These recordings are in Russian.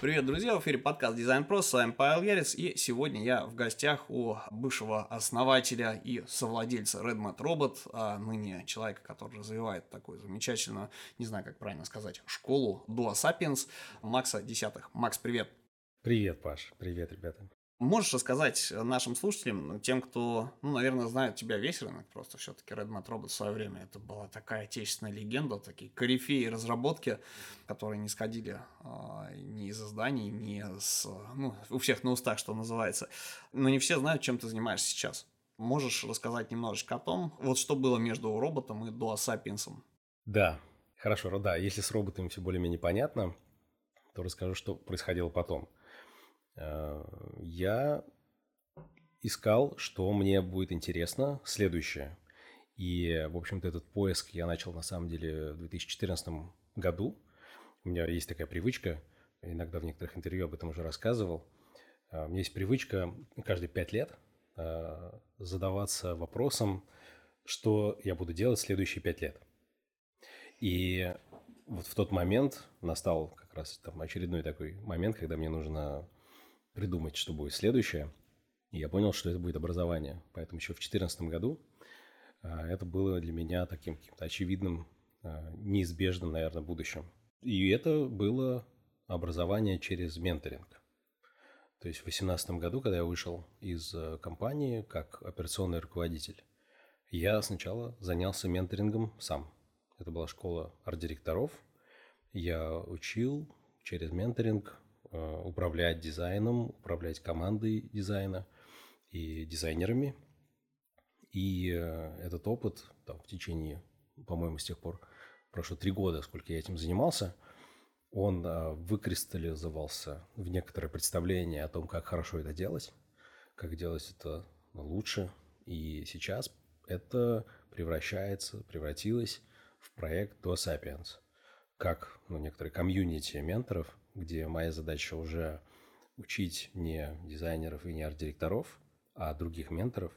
Привет, друзья! В эфире подкаст Дизайн Про, с вами Павел Ярец, и сегодня я в гостях у бывшего основателя и совладельца RedMat Robot, а ныне человека, который развивает такую замечательную, не знаю, как правильно сказать, школу Duo Sapiens, Макса Десятых. Макс, привет! Привет, Паш, привет, ребята. Можешь рассказать нашим слушателям, тем, кто, ну, наверное, знает тебя весь рынок, просто все-таки Redmat Robot в свое время это была такая отечественная легенда, такие корифеи разработки, которые не сходили э, ни из изданий, ни с, ну, у всех на устах, что называется. Но не все знают, чем ты занимаешься сейчас. Можешь рассказать немножечко о том, вот что было между роботом и Sapiens? Да, хорошо, да, если с роботами все более-менее понятно, то расскажу, что происходило потом. Э, я искал, что мне будет интересно следующее. И, в общем-то, этот поиск я начал, на самом деле, в 2014 году. У меня есть такая привычка, иногда в некоторых интервью об этом уже рассказывал. Э, у меня есть привычка каждые пять лет э, задаваться вопросом, что я буду делать следующие пять лет. И вот в тот момент настал как раз там очередной такой момент, когда мне нужно придумать, что будет следующее. И я понял, что это будет образование. Поэтому еще в 2014 году а, это было для меня таким каким-то очевидным, а, неизбежным, наверное, будущим. И это было образование через менторинг. То есть в 2018 году, когда я вышел из э, компании как операционный руководитель, я сначала занялся менторингом сам. Это была школа арт-директоров. Я учил через менторинг управлять дизайном, управлять командой дизайна и дизайнерами. И э, этот опыт там, в течение, по-моему, с тех пор прошло три года, сколько я этим занимался, он э, выкристаллизовался в некоторое представление о том, как хорошо это делать, как делать это лучше. И сейчас это превращается, превратилось в проект Do Sapiens, как ну, некоторые комьюнити менторов – где моя задача уже учить не дизайнеров и не арт-директоров, а других менторов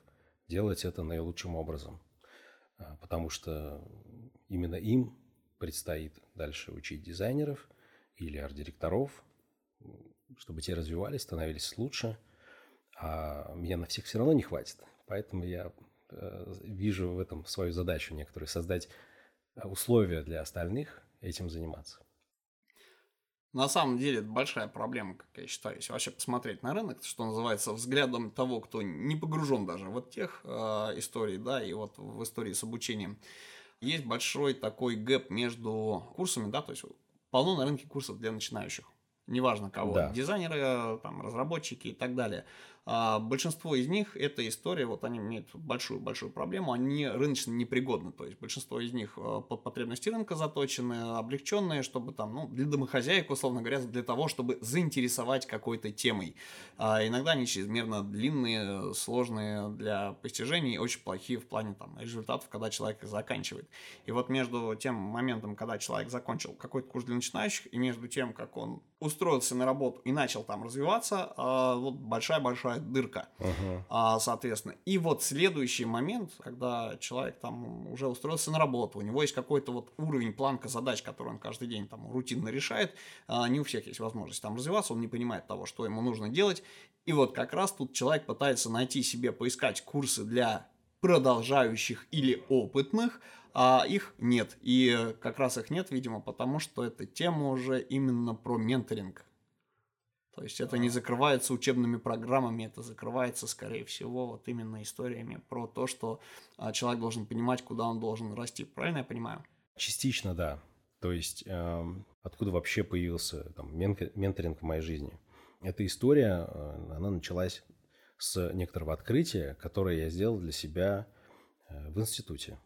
делать это наилучшим образом. А, потому что именно им предстоит дальше учить дизайнеров или арт-директоров, чтобы те развивались, становились лучше, а меня на всех все равно не хватит. Поэтому я э, вижу в этом свою задачу некоторую, создать условия для остальных этим заниматься. На самом деле это большая проблема, как я считаю, если вообще посмотреть на рынок, что называется, взглядом того, кто не погружен даже в тех э, историй, да, и вот в истории с обучением. Есть большой такой гэп между курсами, да, то есть полно на рынке курсов для начинающих неважно кого, да. дизайнеры, там, разработчики и так далее. А большинство из них, эта история, вот они имеют большую-большую проблему, они рыночно непригодны, то есть большинство из них э, под потребности рынка заточены, облегченные, чтобы там, ну, для домохозяек, условно говоря, для того, чтобы заинтересовать какой-то темой. А иногда они чрезмерно длинные, сложные для постижений, очень плохие в плане там результатов, когда человек их заканчивает. И вот между тем моментом, когда человек закончил какой-то курс для начинающих, и между тем, как он устроился на работу и начал там развиваться, а, вот большая-большая дырка, uh-huh. соответственно. И вот следующий момент, когда человек там уже устроился на работу, у него есть какой-то вот уровень, планка задач, который он каждый день там рутинно решает, а, не у всех есть возможность там развиваться, он не понимает того, что ему нужно делать, и вот как раз тут человек пытается найти себе, поискать курсы для продолжающих или опытных, а их нет. И как раз их нет, видимо, потому что эта тема уже именно про менторинг. То есть это не закрывается учебными программами, это закрывается, скорее всего, вот именно историями про то, что а, человек должен понимать, куда он должен расти. Правильно я понимаю? Частично, да. То есть э, откуда вообще появился там, менторинг в моей жизни? Эта история, э, она началась с некоторого открытия, которое я сделал для себя э, в институте.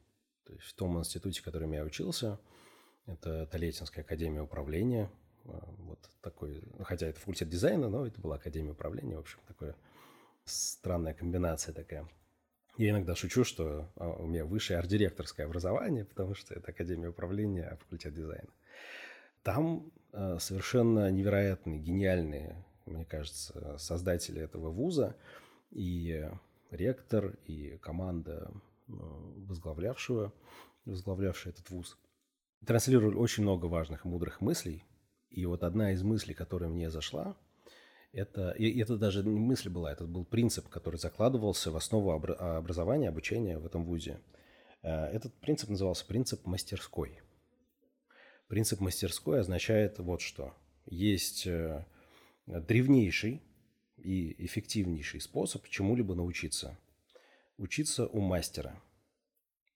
То есть в том институте, в котором я учился, это Толетинская академия управления, вот такой, ну, хотя это факультет дизайна, но это была академия управления, в общем, такая странная комбинация такая. Я иногда шучу, что а, у меня высшее арт-директорское образование, потому что это академия управления, а факультет дизайна. Там а, совершенно невероятные, гениальные, мне кажется, создатели этого вуза и ректор, и команда возглавлявшего, возглавлявшая этот вуз, транслировали очень много важных и мудрых мыслей. И вот одна из мыслей, которая мне зашла, это, и это даже не мысль была, это был принцип, который закладывался в основу образования, обучения в этом вузе. Э, этот принцип назывался принцип мастерской. Принцип мастерской означает вот что. Есть э, древнейший и эффективнейший способ чему-либо научиться. Учиться у мастера.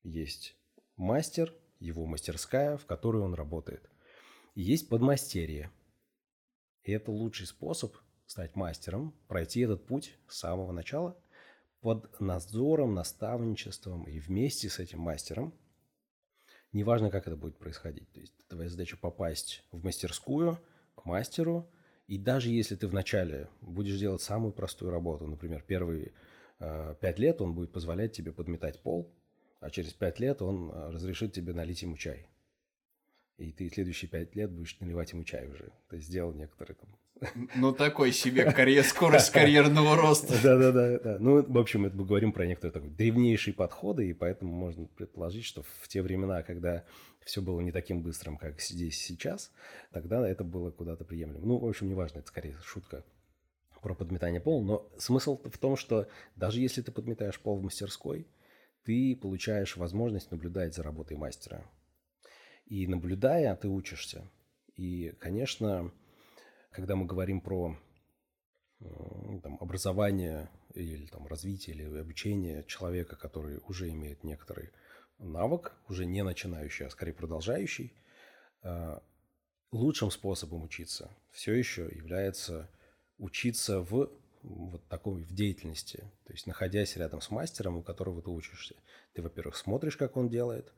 Есть мастер, его мастерская, в которой он работает. Есть подмастерье. И это лучший способ стать мастером, пройти этот путь с самого начала под надзором, наставничеством и вместе с этим мастером. Неважно, как это будет происходить. То есть твоя задача попасть в мастерскую, к мастеру, и даже если ты вначале будешь делать самую простую работу, например, первые э, пять лет он будет позволять тебе подметать пол, а через пять лет он э, разрешит тебе налить ему чай. И ты следующие пять лет будешь наливать ему чай уже. Ты сделал некоторые там ну, такой себе карьер, скорость карьерного роста. Да-да-да. да. Ну, в общем, это мы говорим про некоторые такой древнейшие подходы, и поэтому можно предположить, что в те времена, когда все было не таким быстрым, как здесь сейчас, тогда это было куда-то приемлемо. Ну, в общем, неважно, это скорее шутка про подметание пола, но смысл в том, что даже если ты подметаешь пол в мастерской, ты получаешь возможность наблюдать за работой мастера. И наблюдая, ты учишься. И, конечно, когда мы говорим про там, образование или там, развитие или обучение человека, который уже имеет некоторый навык, уже не начинающий, а скорее продолжающий, а, лучшим способом учиться все еще является учиться в вот такой в деятельности, то есть находясь рядом с мастером, у которого ты учишься. Ты, во-первых, смотришь, как он делает,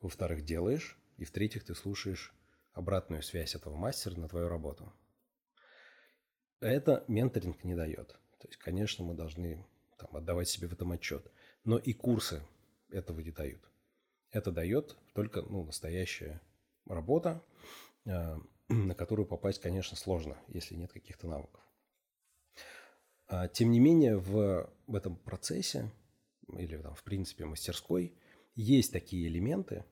во-вторых, делаешь, и в-третьих, ты слушаешь обратную связь этого мастера на твою работу. Это менторинг не дает. То есть, конечно, мы должны там, отдавать себе в этом отчет. Но и курсы этого не дают. Это дает только ну, настоящая работа, э, на которую попасть, конечно, сложно, если нет каких-то навыков. А, тем не менее, в, в этом процессе или там, в принципе мастерской есть такие элементы,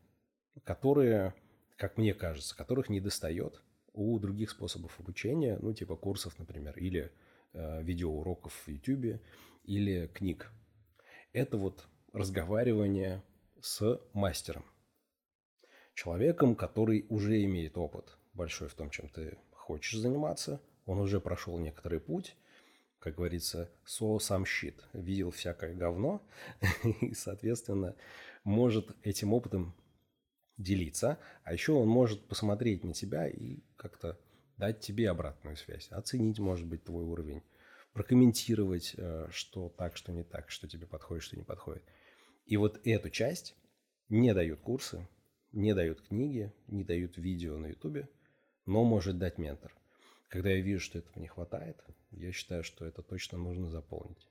которые, как мне кажется, которых не достает у других способов обучения, ну, типа курсов, например, или э, видеоуроков в YouTube, или книг. Это вот разговаривание с мастером. Человеком, который уже имеет опыт большой в том, чем ты хочешь заниматься. Он уже прошел некоторый путь, как говорится, со сам щит, видел всякое говно, и, соответственно, может этим опытом делиться, а еще он может посмотреть на тебя и как-то дать тебе обратную связь, оценить, может быть, твой уровень, прокомментировать, э, что так, что не так, что тебе подходит, что не подходит. И вот эту часть не дают курсы, не дают книги, не дают видео на ютубе, но может дать ментор. Когда я вижу, что этого не хватает, я считаю, что это точно нужно заполнить.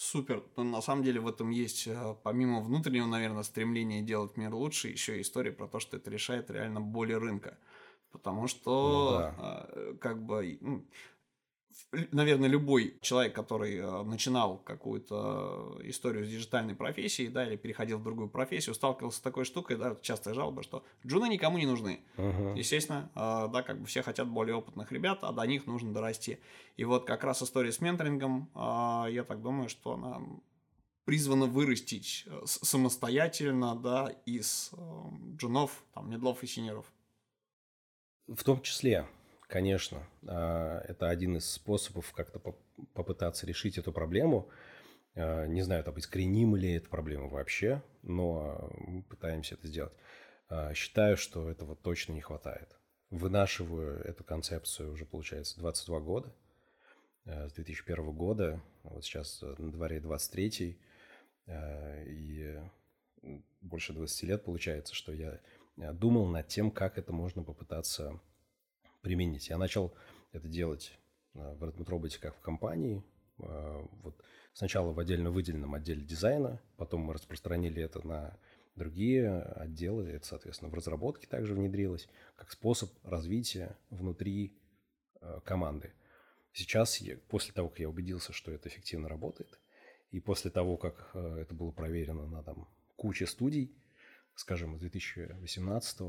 Супер. Но на самом деле в этом есть, э, помимо внутреннего, наверное, стремления делать мир лучше, еще история про то, что это решает реально боли рынка. Потому что, ну, да. э, как бы, ну, наверное, любой человек, который э, начинал какую-то историю с диджитальной профессией, да, или переходил в другую профессию, сталкивался с такой штукой, да, частая жалоба, что джуны никому не нужны. Uh-huh. Естественно, э, да, как бы все хотят более опытных ребят, а до них нужно дорасти. И вот как раз история с менторингом, э, я так думаю, что она призвана вырастить самостоятельно, да, из джунов, там, медлов и синеров. В том числе, Конечно, а, это один из способов как-то попытаться решить эту проблему. А, не знаю, там, искореним ли эту проблему вообще, но мы пытаемся это сделать. А, считаю, что этого точно не хватает. Вынашиваю эту концепцию уже, получается, 22 года. С 2001 года, вот сейчас на дворе 23 и больше 20 лет получается, что я думал над тем, как это можно попытаться применить. Я начал это делать а, в Redmond как в компании. А, вот сначала в отдельно выделенном отделе дизайна, потом мы распространили это на другие отделы. Это, соответственно, в разработке также внедрилось как способ развития внутри а, команды. Сейчас, я, после того, как я убедился, что это эффективно работает, и после того, как это было проверено на там, куче студий, скажем, с 2018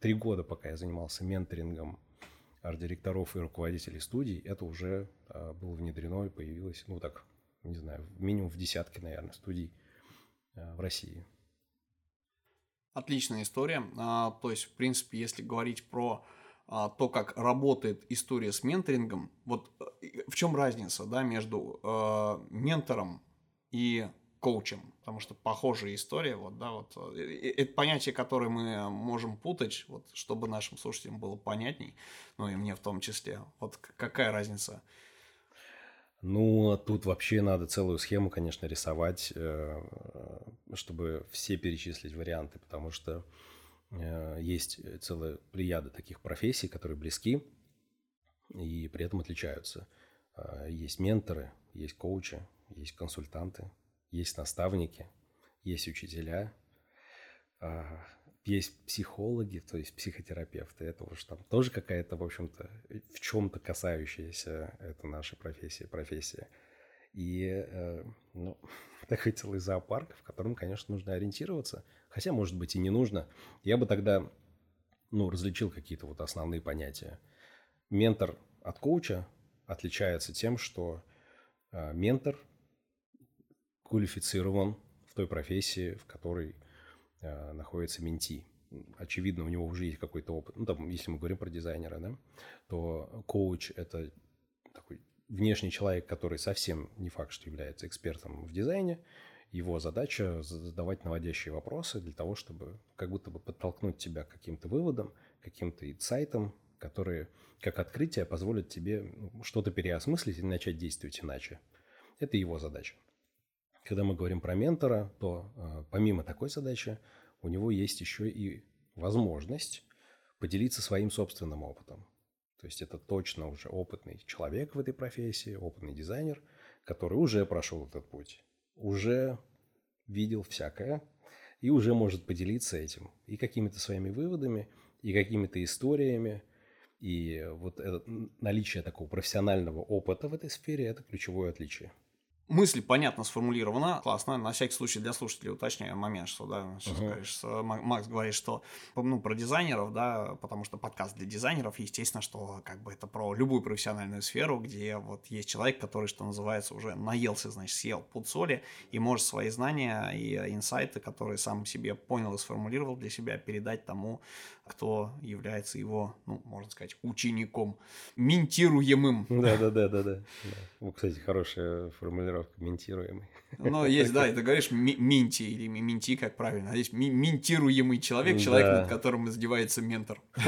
три года, пока я занимался менторингом арт-директоров и руководителей студий, это уже а, было внедрено и появилось, ну так, не знаю, минимум в десятке, наверное, студий а, в России. Отличная история. А, то есть, в принципе, если говорить про а, то, как работает история с менторингом, вот э, в чем разница да, между э, ментором и коучем, потому что похожая история, вот, да, вот, э, это понятие, которое мы можем путать, вот, чтобы нашим слушателям было понятней, ну и мне в том числе, вот какая разница? Ну, тут вообще надо целую схему, конечно, рисовать, чтобы все перечислить варианты, потому что есть целая плеяда таких профессий, которые близки и при этом отличаются. А, есть менторы, есть коучи, есть консультанты – есть наставники, есть учителя, а, есть психологи, то есть психотерапевты. Это уж там тоже какая-то, в общем-то, в чем-то касающаяся это наша профессия, профессия. И, э, ну, такой целый зоопарк, в котором, конечно, нужно ориентироваться. Хотя, может быть, и не нужно. Я бы тогда, ну, различил какие-то вот основные понятия. Ментор от коуча отличается тем, что э, ментор – квалифицирован в той профессии, в которой э, находится менти. Очевидно, у него уже есть какой-то опыт. Ну, там, если мы говорим про дизайнера, да, то коуч – это такой внешний человек, который совсем не факт, что является экспертом в дизайне. Его задача задавать наводящие вопросы для того, чтобы как будто бы подтолкнуть тебя к каким-то выводам, каким-то инсайтам, которые, как открытие, позволят тебе ну, что-то переосмыслить и начать действовать иначе. Это его задача. Когда мы говорим про ментора, то э, помимо такой задачи у него есть еще и возможность поделиться своим собственным опытом. То есть это точно уже опытный человек в этой профессии, опытный дизайнер, который уже прошел этот путь, уже видел всякое и уже может поделиться этим и какими-то своими выводами, и какими-то историями. И вот это, наличие такого профессионального опыта в этой сфере – это ключевое отличие. Мысль понятно сформулирована, классно. На всякий случай для слушателей уточняю момент, что, да, что uh-huh. говоришь, Макс говорит, что ну, про дизайнеров, да, потому что подкаст для дизайнеров, естественно, что как бы это про любую профессиональную сферу, где вот есть человек, который, что называется, уже наелся, значит, съел пуд соли и может свои знания и инсайты, которые сам себе понял и сформулировал для себя, передать тому, кто является его, ну, можно сказать, учеником, ментируемым. Да-да-да-да-да. Кстати, хорошая формулировка, ментируемый. Ну, есть, да, ты говоришь минти или минти, как правильно. А есть ментируемый человек, человек, над которым издевается ментор.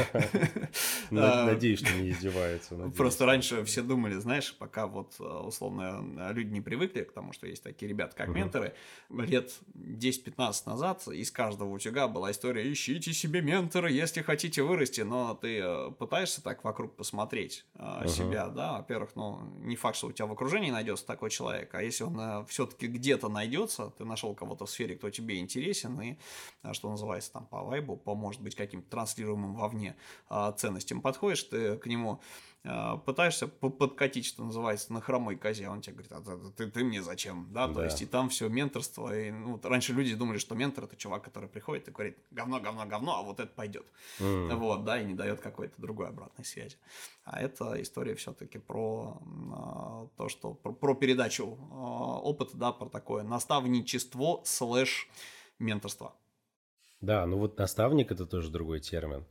А, надеюсь, что не издевается. Просто раньше все думали, знаешь, пока вот э, условно люди не привыкли к тому, что есть такие ребята, как менторы, лет 10-15 назад из каждого утюга была история «Ищите себе ментора, если хотите вырасти», но ты э, пытаешься так вокруг посмотреть э, себя, да, во-первых, ну, не факт, что у тебя в окружении найдется такой человек, а если он все-таки где-то найдется, ты нашел кого-то в сфере, кто тебе интересен, и, а, что называется, там, по вайбу, по, может быть, каким-то транслируемым вовне а, ценностям подходишь, ты к нему пытаешься подкатить, что называется, на хромой козе, он тебе говорит, а ты, ты мне зачем, да, то да. есть и там все менторство, и, ну, раньше люди думали, что ментор это чувак, который приходит и говорит, говно, говно, говно, а вот это пойдет, mm. вот, да, и не дает какой-то другой обратной связи, а это история все-таки про а, то, что, про, про передачу а, опыта, да, про такое наставничество слэш менторство. Да, ну вот наставник это тоже другой термин,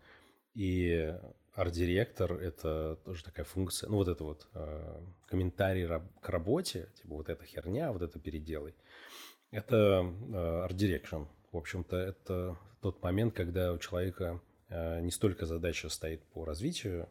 и арт-директор – это тоже такая функция, ну вот это вот э, комментарий раб, к работе, типа вот эта херня, вот это переделай. Это э, art direction. В общем-то, это тот момент, когда у человека э, не столько задача стоит по развитию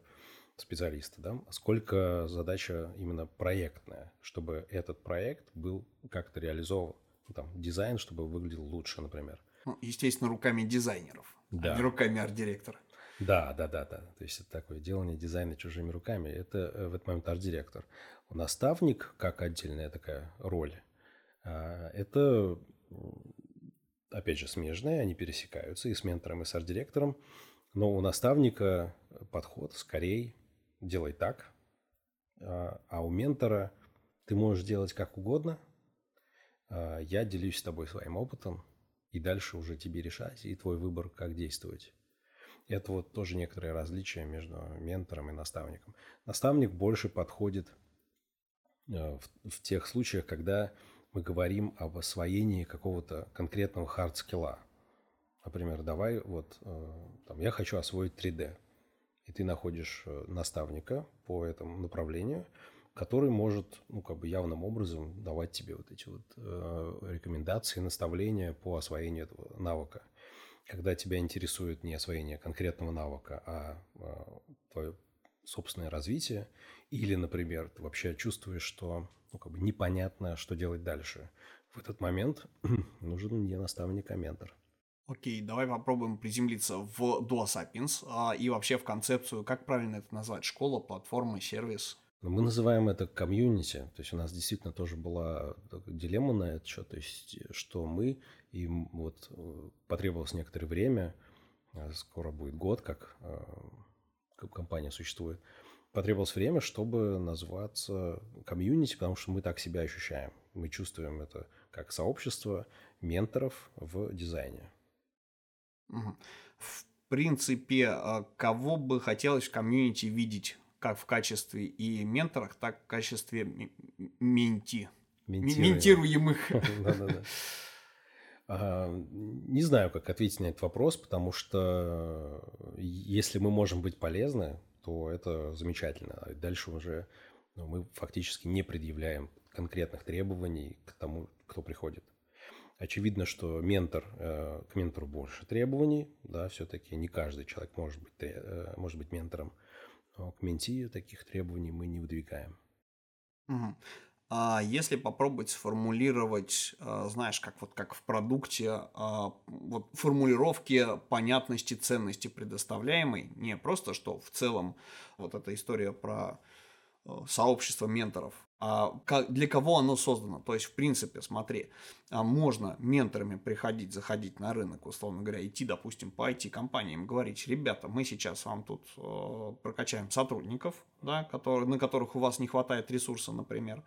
специалиста, да, сколько задача именно проектная, чтобы этот проект был как-то реализован. Ну, там, дизайн, чтобы выглядел лучше, например. Ну, естественно, руками дизайнеров, да. а не руками арт-директора. Да, да, да, да. То есть это такое делание дизайна чужими руками. Это э, в этот момент арт-директор. Наставник, как отдельная такая роль, а, это, опять же, смежные, они пересекаются и с ментором, и с арт-директором. Но у наставника подход скорее делай так, а, а у ментора ты можешь делать как угодно. А, я делюсь с тобой своим опытом, и дальше уже тебе решать, и твой выбор, как действовать. Это вот тоже некоторые различия между ментором и наставником. Наставник больше подходит э, в, в тех случаях, когда мы говорим об освоении какого-то конкретного хард-скилла. Например, давай вот, э, там, я хочу освоить 3D. И ты находишь э, наставника по этому направлению, который может, ну, как бы явным образом давать тебе вот эти вот рекомендации, наставления по освоению этого навыка. Когда тебя интересует не освоение конкретного навыка, а, а твое собственное развитие, или, например, ты вообще чувствуешь, что ну, как бы непонятно, что делать дальше. В этот момент нужен не наставник, а ментор. Окей, давай попробуем приземлиться в Duo Sapiens а, и вообще в концепцию, как правильно это назвать, школа, платформа, сервис? Мы называем это комьюнити, то есть у нас действительно тоже была дилемма на это счет, то есть что мы, и вот э, потребовалось некоторое время, а, скоро будет год, как, э, как компания существует, потребовалось время, чтобы назваться комьюнити, потому что мы так себя ощущаем. Мы чувствуем это как сообщество менторов в дизайне. В принципе, а, кого бы хотелось в комьюнити видеть как в качестве и менторах, так и в качестве менти. Ментируемых. Не знаю, как ответить на этот вопрос, потому что если мы можем быть полезны, то это замечательно. А дальше уже ну, мы фактически не предъявляем конкретных требований к тому, кто приходит. Очевидно, что ментор, э, к ментору больше требований, да, все-таки не каждый человек может быть, э, может быть ментором, но к менти таких требований мы не выдвигаем. Угу. А если попробовать сформулировать, э, знаешь, как вот как в продукте, вот формулировки понятности ценности предоставляемой, не просто что в целом вот эта история про сообщество менторов, а для кого оно создано. То есть, в принципе, смотри, а можно менторами приходить, заходить на рынок, условно говоря, идти, допустим, по IT-компаниям, говорить, ребята, мы сейчас вам тут э, прокачаем сотрудников, да, которые, на которых у вас не хватает ресурса, например,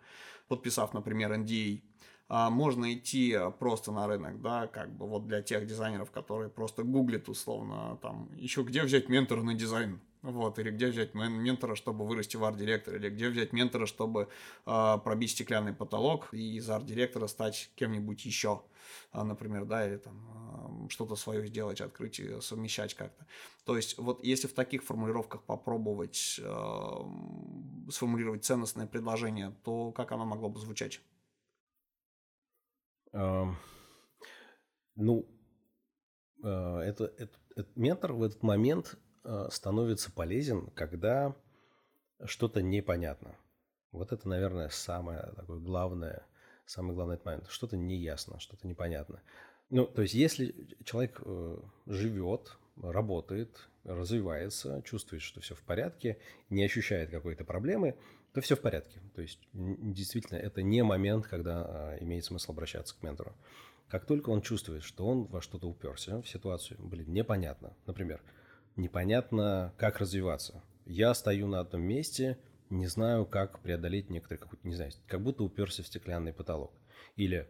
подписав, например, NDA, а можно идти просто на рынок, да, как бы вот для тех дизайнеров, которые просто гуглят условно там еще где взять ментора на дизайн, вот, или где взять ментора, чтобы вырасти в арт-директор, или где взять ментора, чтобы э, пробить стеклянный потолок и из арт-директора стать кем-нибудь еще, э, например, да, или там э, что-то свое сделать, открыть и совмещать как-то. То есть, вот если в таких формулировках попробовать э, сформулировать ценностное предложение, то как оно могло бы звучать? Um, ну, uh, это, это, это ментор в этот момент становится полезен, когда что-то непонятно. Вот это, наверное, самое такое главное, самый главный момент. Что-то неясно, что-то непонятно. Ну, то есть, если человек э, живет, работает, развивается, чувствует, что все в порядке, не ощущает какой-то проблемы, то все в порядке. То есть, действительно, это не момент, когда э, имеет смысл обращаться к ментору. Как только он чувствует, что он во что-то уперся, в ситуацию, блин, непонятно. Например, непонятно, как развиваться. Я стою на одном месте, не знаю, как преодолеть некоторые, какой-то, не знаю, как будто уперся в стеклянный потолок. Или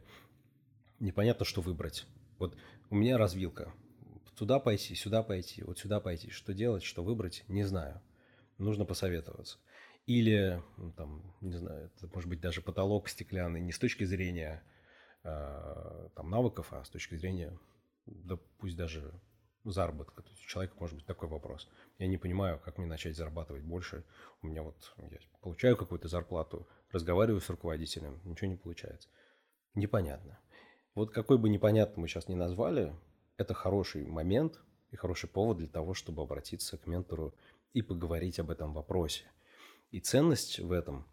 непонятно, что выбрать. Вот у меня развилка. Туда пойти, сюда пойти, вот сюда пойти. Что делать, что выбрать, не знаю. Нужно посоветоваться. Или, ну, там, не знаю, это может быть даже потолок стеклянный не с точки зрения э, там, навыков, а с точки зрения, да пусть даже заработка. То есть у человека может быть такой вопрос. Я не понимаю, как мне начать зарабатывать больше. У меня вот я получаю какую-то зарплату, разговариваю с руководителем, ничего не получается. Непонятно. Вот какой бы непонятно мы сейчас не назвали, это хороший момент и хороший повод для того, чтобы обратиться к ментору и поговорить об этом вопросе. И ценность в этом,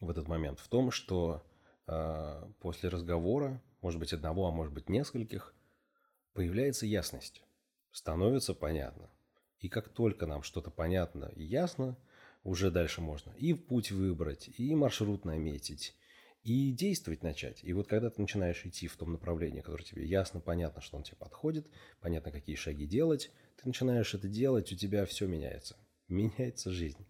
в этот момент в том, что э, после разговора, может быть одного, а может быть нескольких, появляется ясность становится понятно. И как только нам что-то понятно и ясно, уже дальше можно и путь выбрать, и маршрут наметить, и действовать начать. И вот когда ты начинаешь идти в том направлении, которое тебе ясно, понятно, что он тебе подходит, понятно, какие шаги делать, ты начинаешь это делать, у тебя все меняется. Меняется жизнь.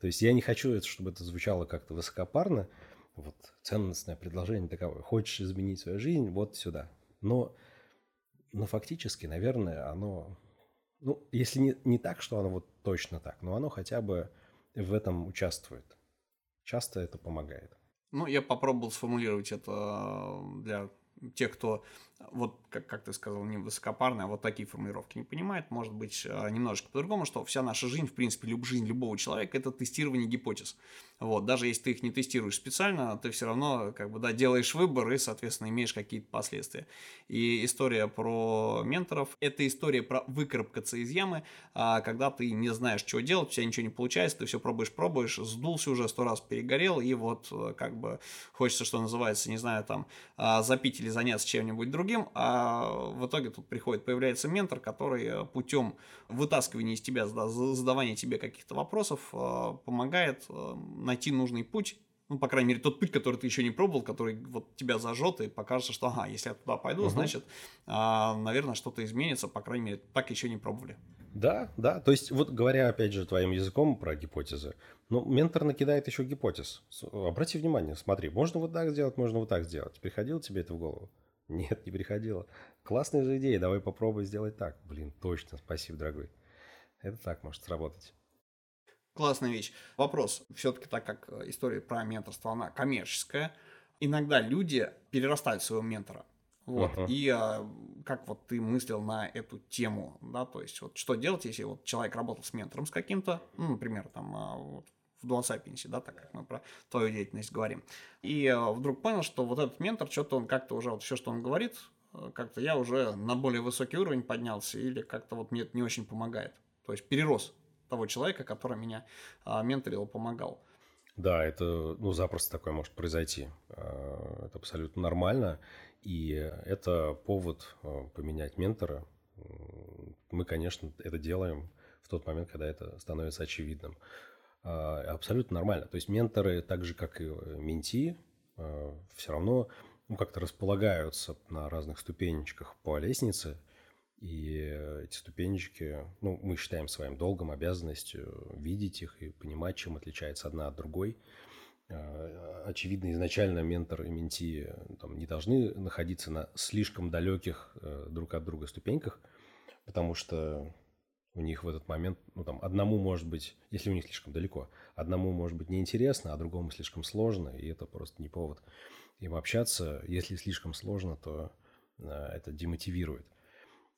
То есть я не хочу, чтобы это звучало как-то высокопарно, вот ценностное предложение таковое. Хочешь изменить свою жизнь, вот сюда. Но но фактически, наверное, оно Ну, если не, не так, что оно вот точно так, но оно хотя бы в этом участвует. Часто это помогает. Ну, я попробовал сформулировать это для тех, кто вот, как, как ты сказал, не высокопарные, а вот такие формулировки не понимает, может быть, а, немножечко по-другому, что вся наша жизнь, в принципе, люб, жизнь любого человека – это тестирование гипотез. Вот, даже если ты их не тестируешь специально, ты все равно, как бы, да, делаешь выбор и, соответственно, имеешь какие-то последствия. И история про менторов – это история про выкарабкаться из ямы, а когда ты не знаешь, что делать, у тебя ничего не получается, ты все пробуешь, пробуешь, сдулся уже, сто раз перегорел, и вот, э, как бы, хочется, что называется, не знаю, там, а, запить или заняться чем-нибудь другим, другим, а в итоге тут приходит, появляется ментор, который путем вытаскивания из тебя, задавания тебе каких-то вопросов э, помогает э, найти нужный путь ну, по крайней мере, тот путь, который ты еще не пробовал, который вот тебя зажжет и покажется, что, ага, если я туда пойду, угу. значит, а, наверное, что-то изменится, по крайней мере, так еще не пробовали. Да, да, то есть, вот говоря, опять же, твоим языком про гипотезы, ну, ментор накидает еще гипотез. Обрати внимание, смотри, можно вот так сделать, можно вот так сделать. Приходило тебе это в голову? Нет, не приходило. Классная же идея, давай попробуй сделать так. Блин, точно, спасибо, дорогой. Это так может сработать. Классная вещь. Вопрос. Все-таки так как история про менторство, она коммерческая, иногда люди перерастают своего ментора. Вот. Uh-huh. И а, как вот ты мыслил на эту тему, да, то есть вот что делать, если вот человек работал с ментором с каким-то, ну, например, там а, вот, в Дуан Сапиенсе, да, так как мы про твою деятельность говорим. И э, вдруг понял, что вот этот ментор, что-то он как-то уже, вот все, что он говорит, э, как-то я уже на более высокий уровень поднялся, или как-то вот мне это не очень помогает. То есть перерос того человека, который меня а, менторил, помогал. Да, это ну, запросто такое может произойти. Это абсолютно нормально. И это повод поменять ментора. Мы, конечно, это делаем в тот момент, когда это становится очевидным. А, абсолютно нормально. То есть менторы, так же как и э, менти, а, все равно ну, как-то располагаются на разных ступенечках по лестнице, и эти ступенечки, ну, мы считаем своим долгом, обязанностью видеть их и понимать, чем отличается одна от другой. А, очевидно, изначально ментор и менти э, там, не должны находиться на слишком далеких э, друг от друга ступеньках, потому что у них в этот момент, ну там, одному может быть, если у них слишком далеко, одному может быть неинтересно, а другому слишком сложно, и это просто не повод им общаться. Если слишком сложно, то э, это демотивирует.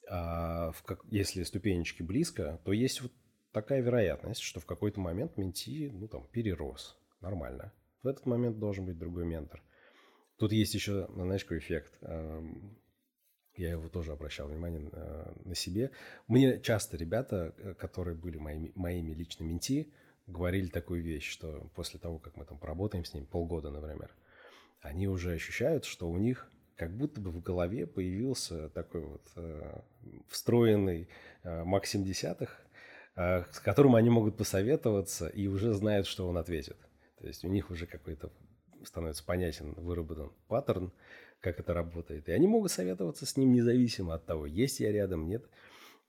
А в как, если ступенечки близко, то есть вот такая вероятность, что в какой-то момент менти, ну там, перерос. Нормально. В этот момент должен быть другой ментор. Тут есть еще, знаешь, какой эффект. Я его тоже обращал внимание э, на себе. Мне часто ребята, э, которые были моими, моими личными менти, говорили такую вещь, что после того, как мы там поработаем с ним полгода, например, они уже ощущают, что у них как будто бы в голове появился такой вот э, встроенный э, Максим Десятых, э, с которым они могут посоветоваться и уже знают, что он ответит. То есть у них уже какой-то становится понятен, выработан паттерн, как это работает. И они могут советоваться с ним независимо от того, есть я рядом, нет.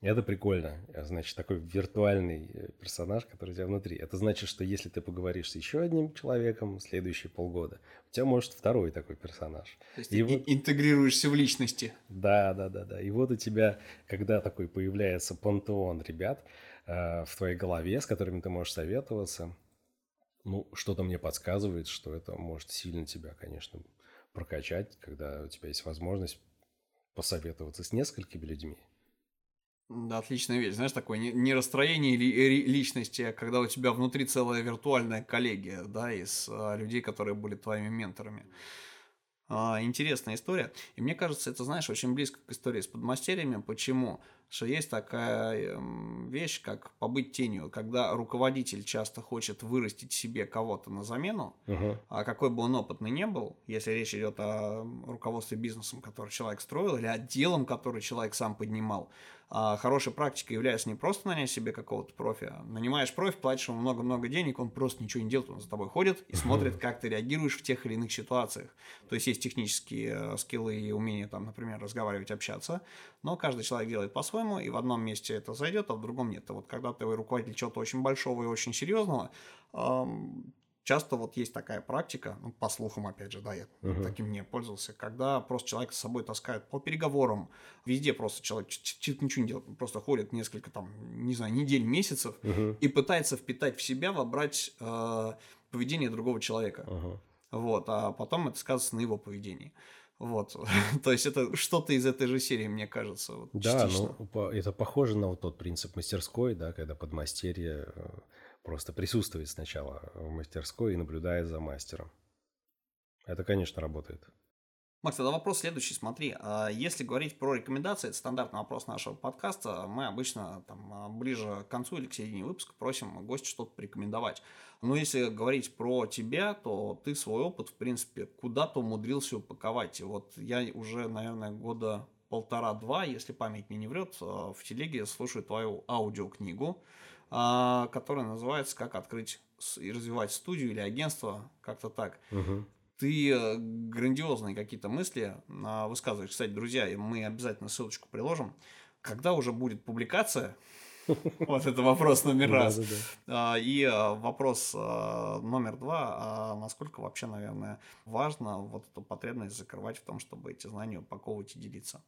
Это прикольно. Значит, такой виртуальный э, персонаж, который у тебя внутри. Это значит, что если ты поговоришь с еще одним человеком следующие полгода, у тебя может второй такой персонаж. То есть и ты вот... интегрируешься в личности. Да, да, да, да. И вот у тебя, когда такой появляется пантеон ребят э, в твоей голове, с которыми ты можешь советоваться, ну, что-то мне подсказывает, что это может сильно тебя, конечно, прокачать, когда у тебя есть возможность посоветоваться с несколькими людьми. Да, отличная вещь. Знаешь, такое не расстроение личности, а когда у тебя внутри целая виртуальная коллегия, да, из а, людей, которые были твоими менторами. А, интересная история. И мне кажется, это, знаешь, очень близко к истории с подмастерьями. Почему? Что есть такая эм, вещь, как побыть тенью, когда руководитель часто хочет вырастить себе кого-то на замену, uh-huh. а какой бы он опытный не был, если речь идет о руководстве бизнесом, который человек строил, или отделом, который человек сам поднимал, а хорошей практикой является не просто нанять себе какого-то профи, а нанимаешь профи, платишь ему много-много денег, он просто ничего не делает, он за тобой ходит и смотрит, как ты реагируешь в тех или иных ситуациях. То есть есть технические э, скиллы и умения, там, например, разговаривать, общаться, но каждый человек делает по-своему, и в одном месте это зайдет, а в другом нет. А вот когда ты руководитель чего-то очень большого и очень серьезного, часто вот есть такая практика, ну, по слухам, опять же, да, я Мгм. таким не пользовался, когда просто человек с собой таскает по переговорам, везде просто человек ничего не делает, просто ходит несколько там, не знаю, недель, месяцев Мгм. и пытается впитать в себя, вобрать э, поведение другого человека. Ага. Вот, а потом это сказывается на его поведении. Вот, то есть это что-то из этой же серии, мне кажется, вот, Да, частично. ну это похоже на вот тот принцип мастерской, да, когда подмастерье э, просто присутствует сначала в мастерской и наблюдает за мастером. Это, конечно, работает. Макс, тогда вопрос следующий. Смотри, а если говорить про рекомендации, это стандартный вопрос нашего подкаста, мы обычно там а, ближе к концу или к середине выпуска просим гостя что-то порекомендовать. Но если говорить про тебя, то ты свой опыт, в принципе, куда-то умудрился упаковать. И вот я уже, наверное, года полтора-два, если память мне не врет, а, в телеге слушаю твою аудиокнигу, которая называется «Как открыть и развивать студию или агентство», как-то так Мгм. Ты э, грандиозные какие-то мысли а, высказываешь. Кстати, друзья, мы обязательно ссылочку приложим. Когда уже будет публикация? Вот это вопрос номер раз. А, И а, вопрос номер два. Насколько вообще, наверное, важно вот эту потребность закрывать в том, чтобы эти знания упаковывать и делиться?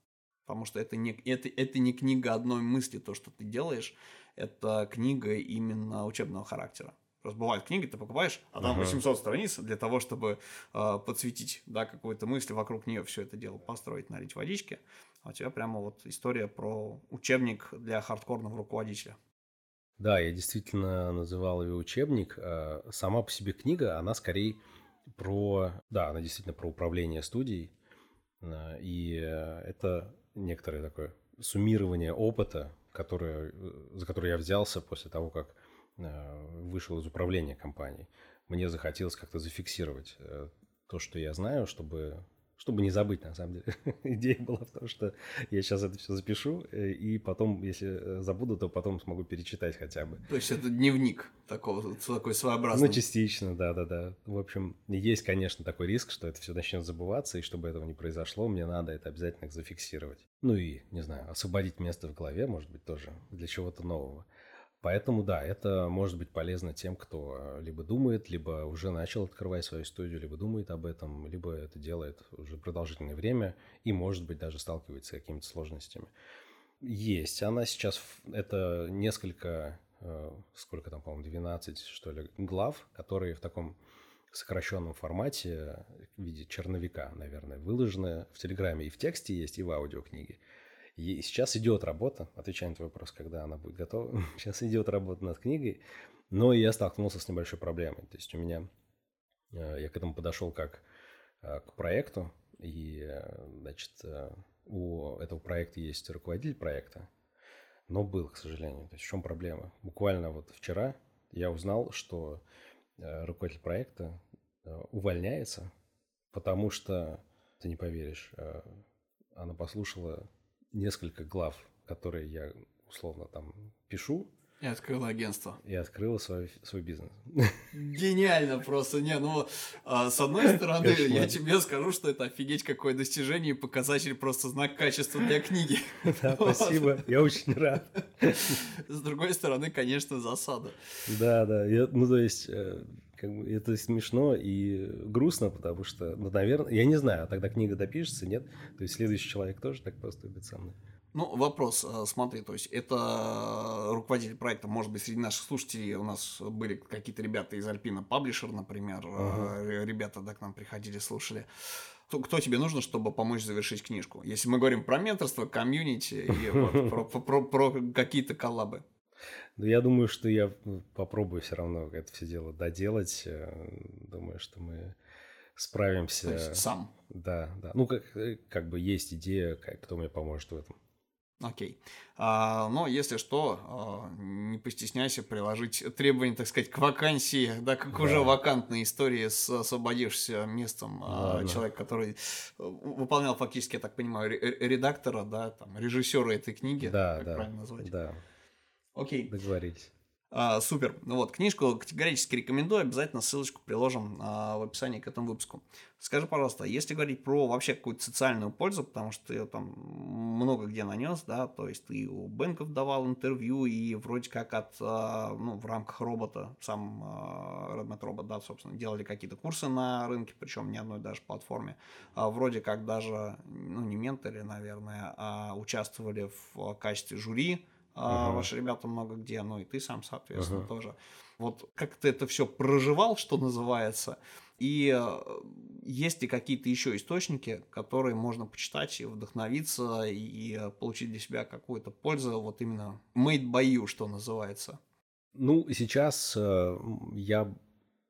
Потому что это не, это, это не книга одной мысли, то, что ты делаешь. Это книга именно учебного характера. Просто бывают книги, ты покупаешь, а там Ага. 800 страниц для того, чтобы а, подсветить да, какую-то мысль, вокруг нее все это дело построить, налить водички. А у тебя прямо вот история про учебник для хардкорного руководителя. Да, я действительно называл ее учебник. А Сама по себе книга, она скорее про... Да, она действительно про управление студией. А, И э, это некоторое такое суммирование опыта, которое, э, за которое я взялся после того, как э, вышел из управления компанией. Мне захотелось как-то зафиксировать э, то, что я знаю, чтобы, чтобы не забыть, на самом деле. Идея была в том, что я сейчас это все запишу, э, и потом, если э, забуду, то потом смогу перечитать хотя бы. То есть это дневник такого, такой Ну, своеобразный. частично, да-да-да. В общем, есть, конечно, такой риск, что это все начнет забываться, и чтобы этого не произошло, мне надо это обязательно зафиксировать. Ну и, не знаю, освободить место в голове, может быть, тоже для чего-то нового. Поэтому, да, это может быть полезно тем, кто э, либо думает, либо уже начал открывать свою студию, либо думает об этом, либо это делает уже продолжительное время и, может быть, даже сталкивается с какими-то сложностями. Есть. Она сейчас, это несколько, э, сколько там, по-моему, 12, что ли, глав, которые в таком сокращенном формате в виде черновика, наверное, выложены в Телеграме и в тексте есть, и в аудиокниге. Сейчас идет работа, отвечая на твой вопрос, когда она будет готова, сейчас идет работа над книгой, но я столкнулся с небольшой проблемой. То есть у меня, э, я к этому подошел как э, к проекту, и, э, значит, у этого проекта есть руководитель проекта, но был, к сожалению. То есть в чем проблема? Буквально вот вчера я узнал, что руководитель проекта увольняется, потому что, ты не поверишь, она послушала несколько глав, которые я условно там пишу, Я открыл агентство. и открыла свой, свой бизнес. Гениально просто. Не, ну, а, с одной стороны, Кошмар. я тебе скажу, что это офигеть какое достижение и показатель просто знак качества для книги. Да, спасибо, я очень рад. С другой стороны, конечно, засада. Да, да. Я- ну, то есть, э, как бы это смешно и грустно, потому что, ну, наверное, я не знаю, а тогда книга допишется, нет? То есть следующий человек тоже так поступит со мной. Ну, вопрос, а, смотри, то есть это руководитель проекта, может быть, среди наших слушателей у нас были какие-то ребята из Альпина Паблишер, например, э, ребята, да, к нам приходили, слушали. Кто, кто тебе нужно, чтобы помочь завершить книжку? Если мы говорим про менторство, комьюнити и про какие-то коллабы. Но я думаю, что я попробую все равно это все дело доделать. Э, Думаю, что мы То справимся. есть сам. Да, да. Ну, как, э, как бы есть идея, как- кто мне поможет в этом. Окей. А, но если что, а, не постесняйся приложить требования, так сказать, к вакансии, да, как Да. уже вакантные истории с освободившимся местом а, Ладно. человек, который э, выполнял фактически, я так понимаю, ре- ре- редактора, да, там, режиссера этой книги, Да, как да. правильно назвать. Да, Окей. договорились. А, супер. Ну вот, книжку категорически рекомендую. Обязательно ссылочку приложим а, в описании к этому выпуску. Скажи, пожалуйста, если говорить про вообще какую-то социальную пользу, потому что ты там много где нанес, да, то есть ты у Бенков давал интервью и вроде как от, а, ну, в рамках робота, сам а, Redmet Robot, да, собственно, делали какие-то курсы на рынке, причем ни одной даже платформе. А, вроде как даже, ну, не менторы, наверное, а участвовали в качестве жюри, Uh-huh. Ваши ребята много где, ну и ты сам, соответственно, uh-huh. тоже. Вот как ты это все проживал, что называется, и э, есть ли какие-то еще источники, которые можно почитать и вдохновиться, и получить для себя какую-то пользу, вот именно made by you, что называется? Ну, сейчас э, я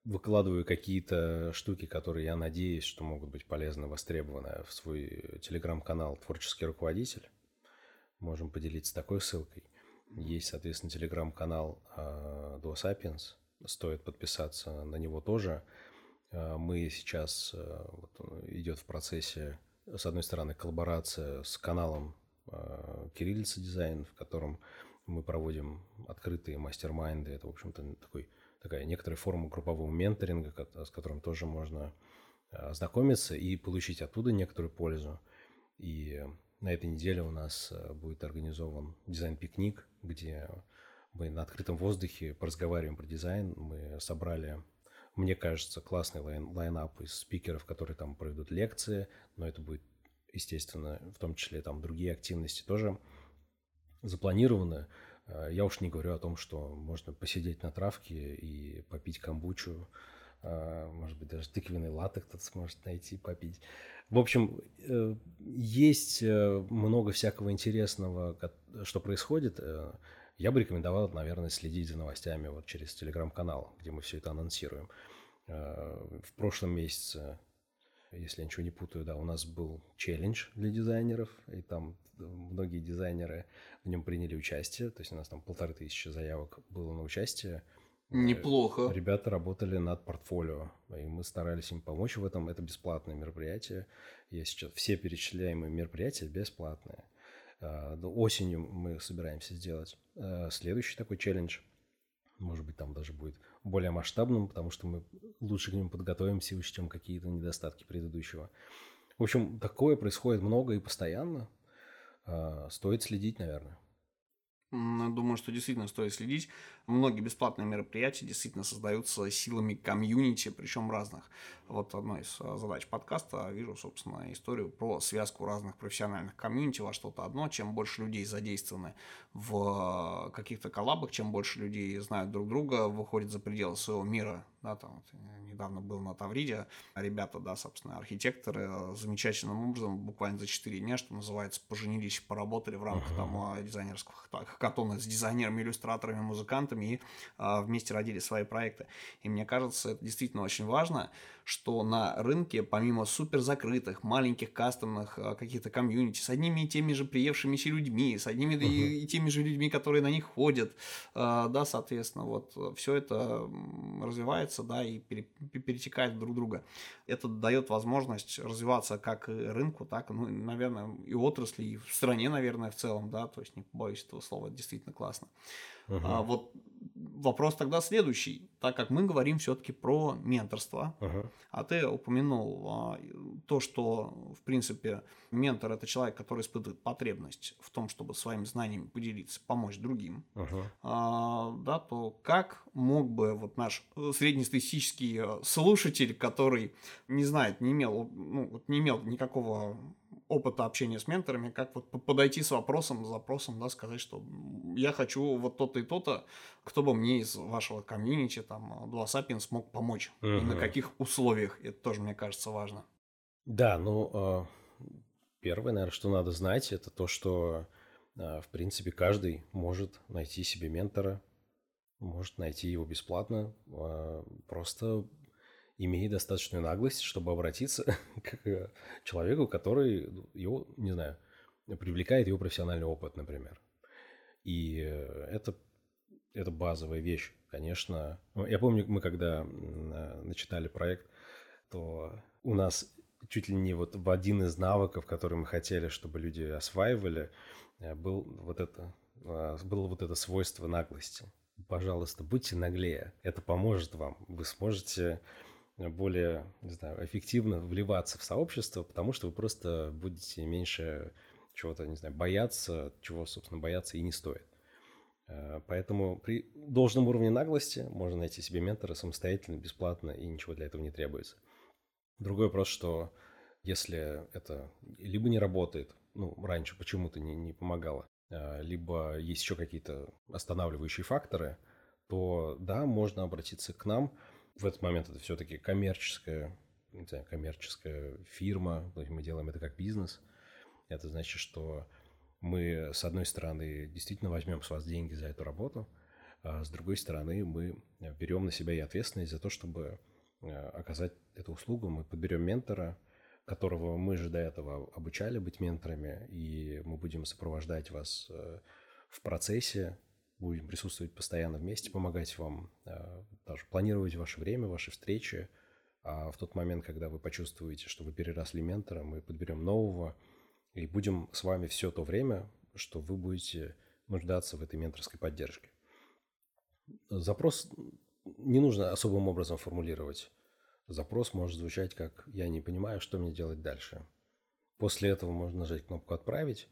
выкладываю какие-то штуки, которые я надеюсь, что могут быть полезны, востребованы в свой телеграм-канал «Творческий руководитель». Можем поделиться такой ссылкой. Есть, соответственно, телеграм-канал э, Duo Sapiens. Стоит подписаться на него тоже. Э, мы сейчас э, вот, идет в процессе, с одной стороны, коллаборация с каналом Кириллица Дизайн, в котором мы проводим открытые мастер-майнды. Это, в общем-то, такой, такая некоторая форма группового менторинга, с которым тоже можно ознакомиться и получить оттуда некоторую пользу. И на этой неделе у нас будет организован дизайн-пикник, где мы на открытом воздухе поразговариваем про дизайн. Мы собрали, мне кажется, классный лайн, лайнап из спикеров, которые там проведут лекции, но это будет, естественно, в том числе там другие активности тоже запланированы. Э, я уж не говорю о том, что можно посидеть на травке и попить камбучу, э, может быть, даже тыквенный латте кто-то сможет найти, попить. В общем, э, есть э, много всякого интересного, что происходит. Э, я бы рекомендовал, наверное, следить за новостями вот через телеграм-канал, где мы все это анонсируем. В прошлом месяце, если я ничего не путаю, да, у нас был челлендж для дизайнеров, и там многие дизайнеры в нем приняли участие. То есть у нас там полторы тысячи заявок было на участие. Неплохо. Ребята работали над портфолио, и мы старались им помочь в этом. Это бесплатное мероприятие. Я сейчас все перечисляемые мероприятия бесплатные. А, осенью мы собираемся сделать а, следующий такой челлендж. Может быть, там даже будет более масштабным, потому что мы лучше к нему подготовимся и учтем какие-то недостатки предыдущего. В общем, такое происходит много и постоянно. Стоит следить, наверное. Думаю, что действительно стоит следить. Многие бесплатные мероприятия действительно создаются силами комьюнити, причем разных. Вот одной из а, задач подкаста вижу, собственно, историю про связку разных профессиональных комьюнити во что-то одно. Чем больше людей задействованы в а, каких-то коллабах, чем больше людей знают друг друга, выходит за пределы своего мира. Да, там, вот, недавно был на Тавриде, ребята, да, собственно, архитекторы замечательным образом буквально за 4 дня, что называется, поженились, поработали в рамках uh-huh. там дизайнерского хакатона с дизайнерами, иллюстраторами, музыкантами и вместе родили свои проекты. И мне кажется, это действительно очень важно что на рынке, помимо супер закрытых, маленьких кастомных а, каких-то комьюнити, с одними и теми же приевшимися людьми, с одними uh-huh. и, и теми же людьми, которые на них ходят, а, да, соответственно, вот все это развивается, да, и перетекает друг друга. Это дает возможность развиваться как рынку, так, ну, наверное, и отрасли, и в стране, наверное, в целом, да, то есть не побоюсь этого слова, это действительно классно. Uh-huh. А, вот вопрос тогда следующий, так как мы говорим все-таки про менторство, uh-huh. а ты упомянул а, то, что в принципе ментор это человек, который испытывает потребность в том, чтобы своими знаниями поделиться, помочь другим, uh-huh. а, да, то как мог бы вот наш среднестатистический э, слушатель, который не знает, не имел, ну, не имел никакого опыта общения с менторами, как вот подойти с вопросом, с запросом, да, сказать, что я хочу вот то-то и то-то, кто бы мне из вашего комьюнити, там, Dual Sapiens смог помочь, угу. и на каких условиях, это тоже, мне кажется, важно. Да, ну, а, первое, наверное, что надо знать, это то, что, а, в принципе, каждый может найти себе ментора, может найти его бесплатно, а, просто имеет достаточную наглость, чтобы обратиться к человеку, который его, не знаю, привлекает его профессиональный опыт, например. И э, это, это базовая вещь, конечно. Ну, я помню, мы когда начинали проект, то у нас чуть ли не вот в один из навыков, который мы хотели, чтобы люди осваивали, э, был вот это, а, было вот это свойство наглости. пожалуйста, будьте наглее. Это поможет вам. Вы сможете более, не знаю, эффективно вливаться в сообщество, потому что вы просто будете меньше чего-то, не знаю, бояться, чего, собственно, бояться и не стоит. Э, поэтому при должном уровне наглости можно найти себе ментора самостоятельно, бесплатно, и ничего для этого не требуется. Другой вопрос, что если это либо не работает, ну, раньше почему-то не, не помогало, э, либо есть еще какие-то останавливающие факторы, то да, можно обратиться к нам. В этот момент это все-таки коммерческая, не знаю, коммерческая фирма, мы делаем это как бизнес. Это значит, что мы, с одной стороны, действительно возьмем с вас деньги за эту работу, а с другой стороны, мы берем на себя и ответственность за то, чтобы э, оказать эту услугу. Мы подберем ментора, которого мы же до этого обучали быть менторами, и мы будем сопровождать вас э, в процессе, будем присутствовать постоянно вместе, помогать вам э, даже планировать ваше время, ваши встречи. А в тот момент, когда вы почувствуете, что вы переросли ментора, мы подберем нового – и будем с вами все то время, что вы будете нуждаться в этой менторской поддержке. Запрос не нужно особым образом формулировать. Запрос может звучать как «я не понимаю, что мне делать дальше». После этого можно нажать кнопку «Отправить»,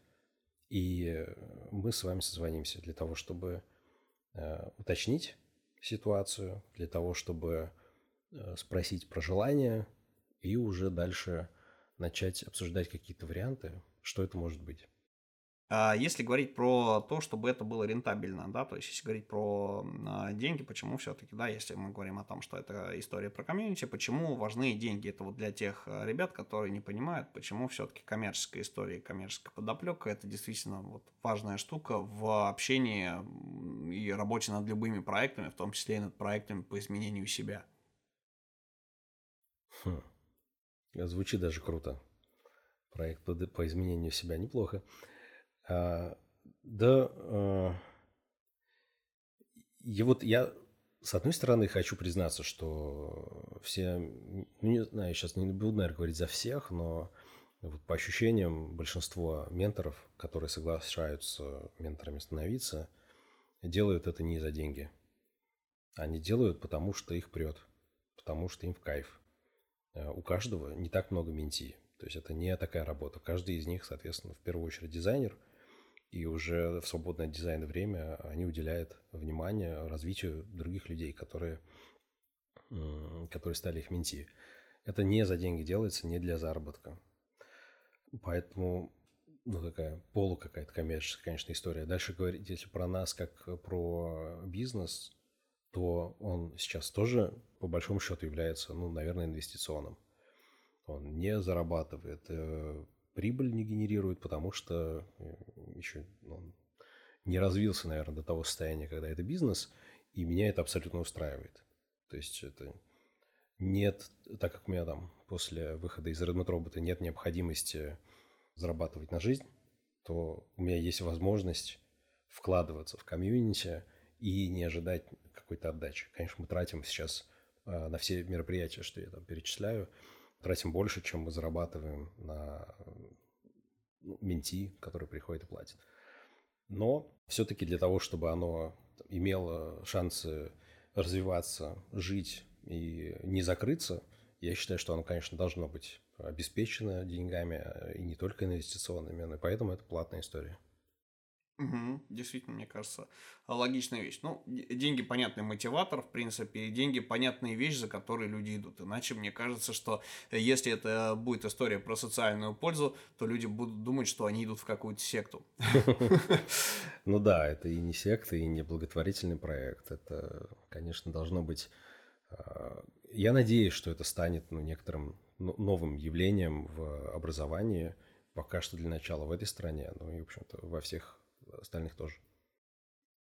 и мы с вами созвонимся для того, чтобы э, уточнить ситуацию, для того, чтобы э, спросить про желание и уже дальше начать обсуждать какие-то варианты, что это может быть. А если говорить про то, чтобы это было рентабельно, да, то есть если говорить про а, деньги, почему все-таки, да, если мы говорим о том, что это история про комьюнити, почему важны деньги? Это вот для тех а, ребят, которые не понимают, почему все-таки коммерческая история, коммерческая подоплека это действительно вот важная штука в общении и работе над любыми проектами, в том числе и над проектами по изменению себя. Хм. Звучит даже круто проект по, по изменению себя неплохо. А, да, а, и вот я, с одной стороны, хочу признаться, что все, ну, не знаю, сейчас не буду, наверное, говорить за всех, но вот по ощущениям большинство менторов, которые соглашаются менторами становиться, делают это не за деньги. Они делают, потому что их прет, потому что им в кайф. А, у каждого не так много менти. То есть это не такая работа. Каждый из них, соответственно, в первую очередь дизайнер, и уже в свободное дизайн время они уделяют внимание развитию других людей, которые, которые стали их менти. Это не за деньги делается, не для заработка. Поэтому ну, такая полу какая-то коммерческая, конечно, история. Дальше говорить, если про нас как про бизнес, то он сейчас тоже, по большому счету, является, ну, наверное, инвестиционным он не зарабатывает, э, прибыль не генерирует, потому что э, еще он не развился, наверное, до того состояния, когда это бизнес, и меня это абсолютно устраивает. То есть это нет, так как у меня там после выхода из Redmond нет необходимости зарабатывать на жизнь, то у меня есть возможность вкладываться в комьюнити и не ожидать какой-то отдачи. Конечно, мы тратим сейчас э, на все мероприятия, что я там перечисляю, тратим больше, чем мы зарабатываем на ну, менти, который приходит и платит. Но все-таки для того, чтобы оно имело шансы развиваться, жить и не закрыться, я считаю, что оно, конечно, должно быть обеспечено деньгами и не только инвестиционными, но и поэтому это платная история. Угу, действительно, мне кажется, логичная вещь. Ну, деньги понятный мотиватор, в принципе, и деньги понятная вещь, за которой люди идут. Иначе мне кажется, что если это будет история про социальную пользу, то люди будут думать, что они идут в какую-то секту. Ну да, это и не секта, и не благотворительный проект. Это, конечно, должно быть... А, я надеюсь, что это станет ну, некоторым новым явлением в образовании, пока что для начала в этой стране, ну и, в общем-то, во всех остальных тоже.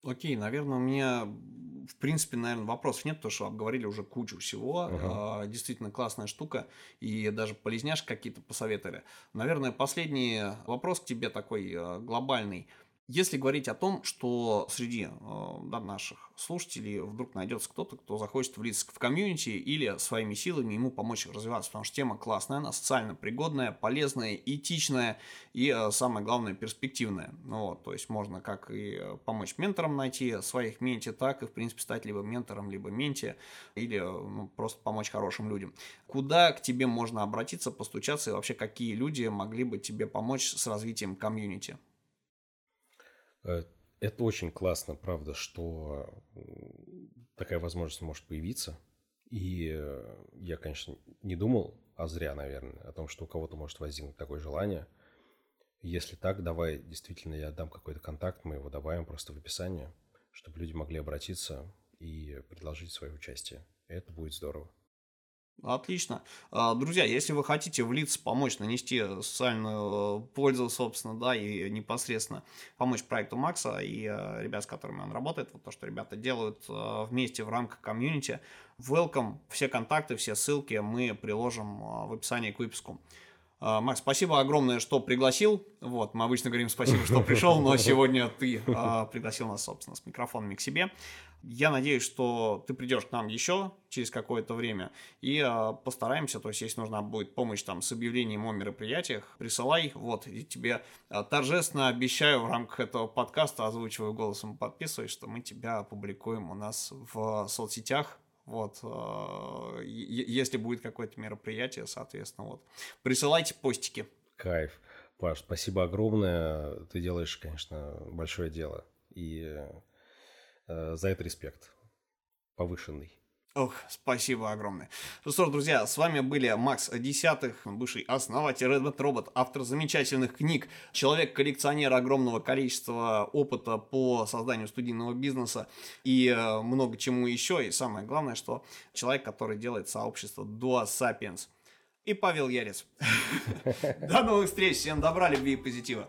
Окей, наверное, у меня, в принципе, наверное, вопросов нет, потому что обговорили уже кучу всего. Uh-huh. Действительно классная штука. И даже полезняшки какие-то посоветовали. Наверное, последний вопрос к тебе такой а, глобальный. Если говорить о том, что среди э, да, наших слушателей вдруг найдется кто-то, кто захочет влиться в комьюнити или своими силами ему помочь развиваться, потому что тема классная, она социально пригодная, полезная, этичная и, э, самое главное, перспективная. Ну, вот, то есть можно как и помочь менторам найти своих менти, так и, в принципе, стать либо ментором, либо менти, или ну, просто помочь хорошим людям. Куда к тебе можно обратиться, постучаться и вообще какие люди могли бы тебе помочь с развитием комьюнити? Э, это очень классно, правда, что такая возможность может появиться. И э, я, конечно, не думал, а зря, наверное, о том, что у кого-то может возникнуть такое желание. Если так, давай, действительно, я дам какой-то контакт, мы его добавим просто в описание, чтобы люди могли обратиться и предложить свое участие. Это будет здорово. Отлично. А, друзья, если вы хотите влиться, помочь нанести социальную э, пользу, собственно, да, и непосредственно помочь проекту Макса и э, ребят, с которыми он работает, вот то, что ребята делают э, вместе в рамках комьюнити, welcome, все контакты, все ссылки мы приложим в описании к выпуску. А, Макс, спасибо огромное, что пригласил. Вот, мы обычно говорим спасибо, что пришел, но сегодня ты а, пригласил нас, собственно, с микрофонами к себе. Я надеюсь, что ты придешь к нам еще через какое-то время и а, постараемся, то есть если нужна будет помощь там с объявлением о мероприятиях, присылай, вот, и тебе торжественно обещаю в рамках этого подкаста, озвучиваю голосом, подписывай, что мы тебя опубликуем у нас в соцсетях, вот, э, если будет какое-то мероприятие, соответственно, вот. Присылайте постики. Кайф. Паш, спасибо огромное. Ты делаешь, конечно, большое дело. И э, за это респект. Повышенный. Ох, спасибо огромное. Ну что ж, друзья, с вами были Макс Десятых, бывший основатель Red Hat Robot, автор замечательных книг, человек-коллекционер огромного количества опыта по созданию студийного бизнеса и э, много чему еще. И самое главное, что человек, который делает сообщество Dua Sapiens. И Павел Ярец. До новых встреч, всем добра, любви и позитива.